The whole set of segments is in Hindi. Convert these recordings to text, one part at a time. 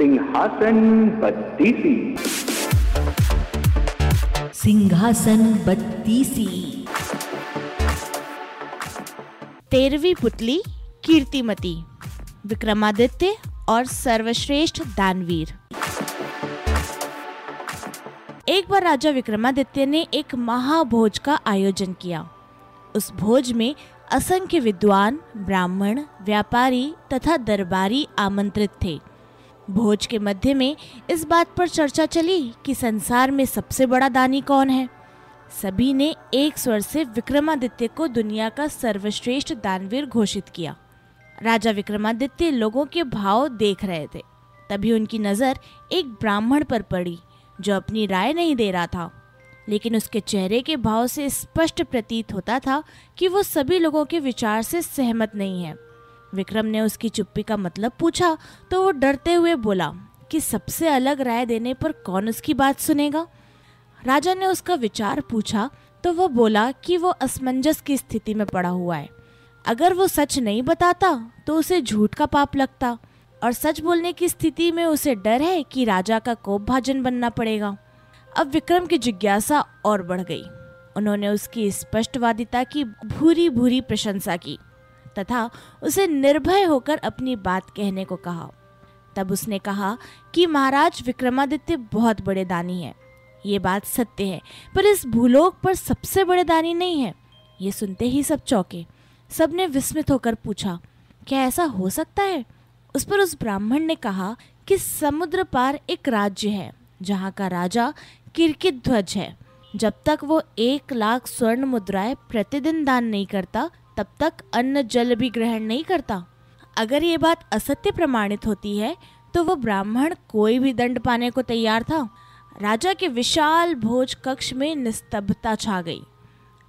सिंहासन बत्तीसी। सिंहासन बत्तीसी। तेरहवीं पुतली, कीर्तिमती, विक्रमादित्य और सर्वश्रेष्ठ दानवीर। एक बार राजा विक्रमादित्य ने एक महाभोज का आयोजन किया। उस भोज में असंख्य विद्वान, ब्राह्मण, व्यापारी तथा दरबारी आमंत्रित थे। भोज के मध्य में इस बात पर चर्चा चली कि संसार में सबसे बड़ा दानी कौन है? सभी ने एक स्वर से विक्रमादित्य को दुनिया का सर्वश्रेष्ठ दानवीर घोषित किया। राजा विक्रमादित्य लोगों के भाव देख रहे थे। तभी उनकी नज़र एक ब्राह्मण पर पड़ी, जो अपनी राय नहीं दे रहा था। लेकिन उसके चेहरे के भाव से स्पष्ट प्रतीत होता था कि वो सभी लोगों के विचार से सहमत नहीं है। विक्रम ने उसकी चुप्पी का मतलब पूछा तो वो डरते हुए बोला कि सबसे अलग राय देने पर कौन उसकी बात सुनेगा? राजा ने उसका विचार पूछा तो वो बोला कि वो असमंजस की स्थिति में पड़ा हुआ है। अगर वो सच नहीं बताता तो उसे झूठ का पाप लगता। और सच बोलने की स्थिति में उसे डर है कि राजा का कोप भाजन बनना पड़ेगा। अब विक्रम की जिज्ञासा और बढ़ गई। उन्होंने उसकी स्पष्टवादिता की भूरी भूरी प्रशंसा की। तथा उसे निर्भय होकर अपनी बात कहने को कहा। तब उसने कहा कि महाराज विक्रमादित्य बहुत बड़े दानी हैं। ये बात सत्य है, पर इस भूलोक पर सबसे बड़े दानी नहीं है। ये सुनते ही सब चौके। सबने विस्मित होकर पूछा, क्या ऐसा हो सकता है? उस पर उस ब्राह्मण ने कहा कि समुद्र पार एक राज्य है, जहाँ का राजा किरकित ध्वज है। जब तक वो एक लाख स्वर्ण मुद्राएँ प्रतिदिन दान नहीं करता तब तक अन्न जल भी ग्रहण नहीं करता। अगर ये बात असत्य प्रमाणित होती है तो वो ब्राह्मण कोई भी दंड पाने को तैयार था। राजा के विशाल भोज कक्ष में निस्तब्धता छा गई।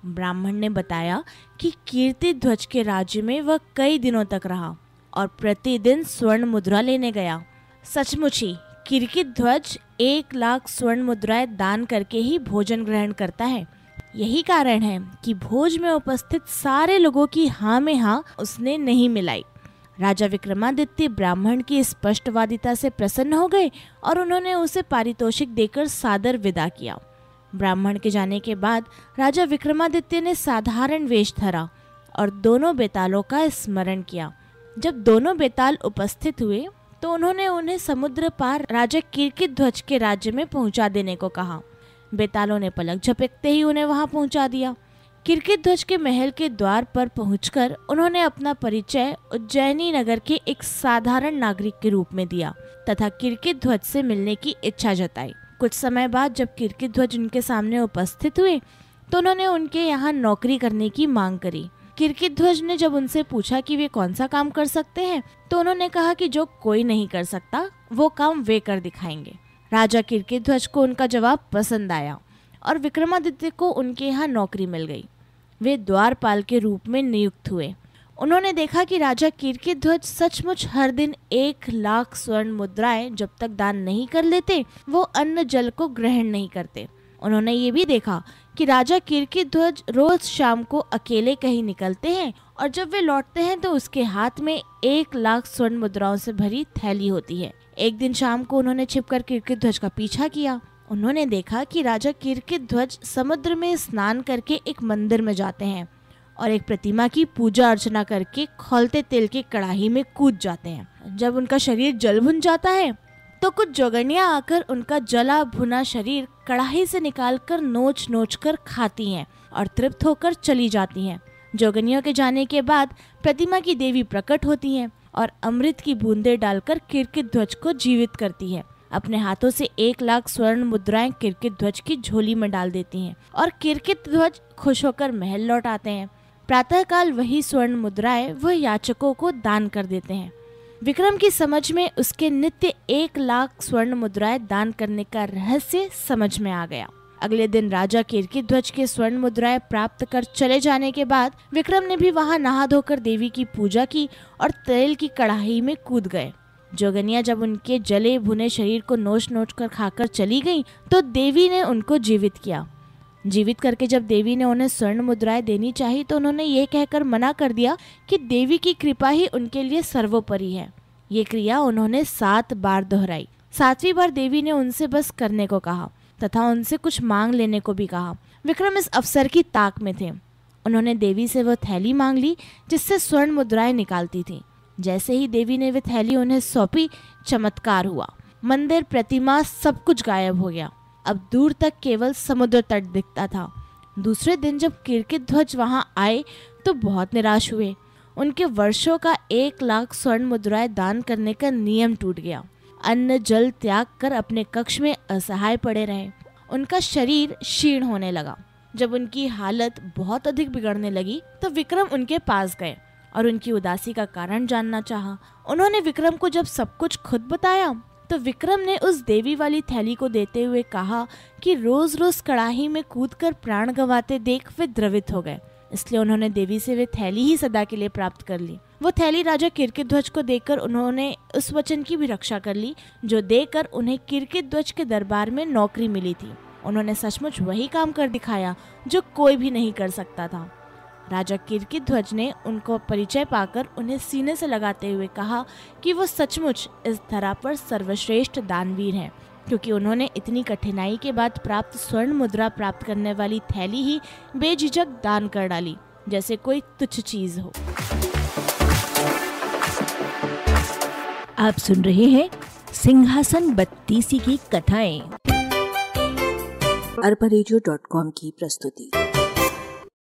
ब्राह्मण ने बताया कि कीर्ति ध्वज के राज्य में वह कई दिनों तक रहा और प्रतिदिन स्वर्ण मुद्रा लेने गया। सचमुच ही किरकित ध्वज एक लाख स्वर्ण मुद्राएँ दान करके ही भोजन ग्रहण करता है। यही कारण है कि भोज में उपस्थित सारे लोगों की हाँ में हाँ उसने नहीं मिलाई। राजा विक्रमादित्य ब्राह्मण की स्पष्टवादिता से प्रसन्न हो गए और उन्होंने उसे पारितोषिक देकर सादर विदा किया। ब्राह्मण के जाने के बाद राजा विक्रमादित्य ने साधारण वेश धरा और दोनों बेतालों का स्मरण किया। जब दोनों बेताल उपस्थित हुए तो उन्होंने उन्हें समुद्र पार राजा किरकित ध्वज के राज्य में पहुँचा देने को कहा। बेतालों ने पलक झपकते ही उन्हें वहाँ पहुँचा दिया। किरकित ध्वज के महल के द्वार पर पहुंचकर उन्होंने अपना परिचय उज्जैनी नगर के एक साधारण नागरिक के रूप में दिया तथा किरकित ध्वज से मिलने की इच्छा जताई। कुछ समय बाद जब किरकित ध्वज उनके सामने उपस्थित हुए तो उन्होंने उनके यहाँ नौकरी करने की मांग करी। किरकित ध्वज ने जब उनसे पूछा कि वे कौन सा काम कर सकते हैं तो उन्होंने कहा कि जो कोई नहीं कर सकता, वो काम वे कर दिखाएँगे। राजा किरकित ध्वज को उनका जवाब पसंद आया और विक्रमादित्य को उनके यहाँ नौकरी मिल गई। वे द्वारपाल के रूप में नियुक्त हुए। उन्होंने देखा कि राजा किरकित ध्वज सचमुच हर दिन एक लाख स्वर्ण मुद्राएँ जब तक दान नहीं कर लेते, वो अन्न जल को ग्रहण नहीं करते। उन्होंने ये भी देखा कि राजा किरकित ध्वज रोज शाम को अकेले कहीं निकलते हैं और जब वे लौटते हैं तो उसके हाथ में एक लाख स्वर्ण मुद्राओं से भरी थैली होती है। एक दिन शाम को उन्होंने छिपकर किरकित ध्वज का पीछा किया। उन्होंने देखा कि राजा किरकित ध्वज समुद्र में स्नान करके एक मंदिर में जाते हैं और एक प्रतिमा की पूजा अर्चना करके खोलते तेल की कढ़ाई में कूद जाते हैं। जब उनका शरीर जल भुन जाता है तो कुछ जोगनिया आकर उनका जला भुना शरीर कढ़ाई से निकालकर नोच नोच कर खाती हैं और तृप्त होकर चली जाती हैं। जोगनियों के जाने के बाद प्रतिमा की देवी प्रकट होती हैं और अमृत की बूंदे डालकर किरकित ध्वज को जीवित करती है। अपने हाथों से एक लाख स्वर्ण मुद्राएँ किरकित ध्वज की झोली में डाल देती हैं और किरकित ध्वज खुश होकर महल लौट आते हैं। प्रातःकाल वही स्वर्ण मुद्राएँ वह याचकों को दान कर देते हैं। विक्रम की समझ में उसके नित्य एक लाख स्वर्ण मुद्राएँ दान करने का रहस्य समझ में आ गया। अगले दिन राजा किरकित ध्वज के स्वर्ण मुद्राएँ प्राप्त कर चले जाने के बाद विक्रम ने भी वहाँ नहा धोकर देवी की पूजा की और तेल की कढ़ाई में कूद गए। जोगनिया जब उनके जले भुने शरीर को नोच नोच कर खाकर चली गई तो देवी ने उनको जीवित किया। जीवित करके जब देवी ने उन्हें स्वर्ण मुद्राएँ देनी चाहिए तो उन्होंने ये कहकर मना कर दिया कि देवी की कृपा ही उनके लिए सर्वोपरि है। ये क्रिया उन्होंने सात बार दोहराई। सातवीं बार देवी ने उनसे बस करने को कहा, तथा उनसे कुछ मांग लेने को भी कहा। विक्रम इस अवसर की ताक में थे। उन्होंने देवी से वह थैली मांग ली, जिससे स्वर्ण मुद्राएँ निकालती थी। जैसे ही देवी ने वह थैली उन्हें सौंपी, चमत्कार हुआ। मंदिर, प्रतिमा सब कुछ गायब हो गया। अब दूर तक केवल समुद्र तट दिखता था। दूसरे दिन जब किरकित ध्वज वहाँ आए तो बहुत निराश हुए। उनके वर्षों का एक लाख स्वर्ण मुद्राएँ दान करने का नियम टूट गया। अन्न, जल त्याग कर अपने कक्ष में असहाय पड़े रहे। उनका शरीर क्षीण होने लगा। जब उनकी हालत बहुत अधिक बिगड़ने लगी तो विक्रम उनके पास गए और उनकी उदासी का कारण जानना चाहा। उन्होंने विक्रम को जब सब कुछ खुद बताया तो विक्रम ने उस देवी वाली थैली को देते हुए कहा कि रोज रोज कड़ाही में कूद कर प्राण गवाते देख वे द्रवित हो गए। इसलिए उन्होंने देवी से वे थैली ही सदा के लिए प्राप्त कर ली। वो थैली राजा किरकित ध्वज को देकर उन्होंने उस वचन की भी रक्षा कर ली, जो देकर उन्हें किरकित ध्वज के दरबार में नौकरी मिली थी। उन्होंने सचमुच वही काम कर दिखाया, जो कोई भी नहीं कर सकता था। राजा किरकित ध्वज ने उनको परिचय पाकर उन्हें सीने से लगाते हुए कहा कि वो सचमुच इस धरा पर सर्वश्रेष्ठ दानवीर हैं, क्योंकि उन्होंने इतनी कठिनाई के बाद प्राप्त स्वर्ण मुद्रा प्राप्त करने वाली थैली ही बेझिझक दान कर डाली, जैसे कोई तुच्छ चीज़ हो। आप सुन रहे हैं सिंहासन बत्तीसी की कथाएँ। अरबा की प्रस्तुति।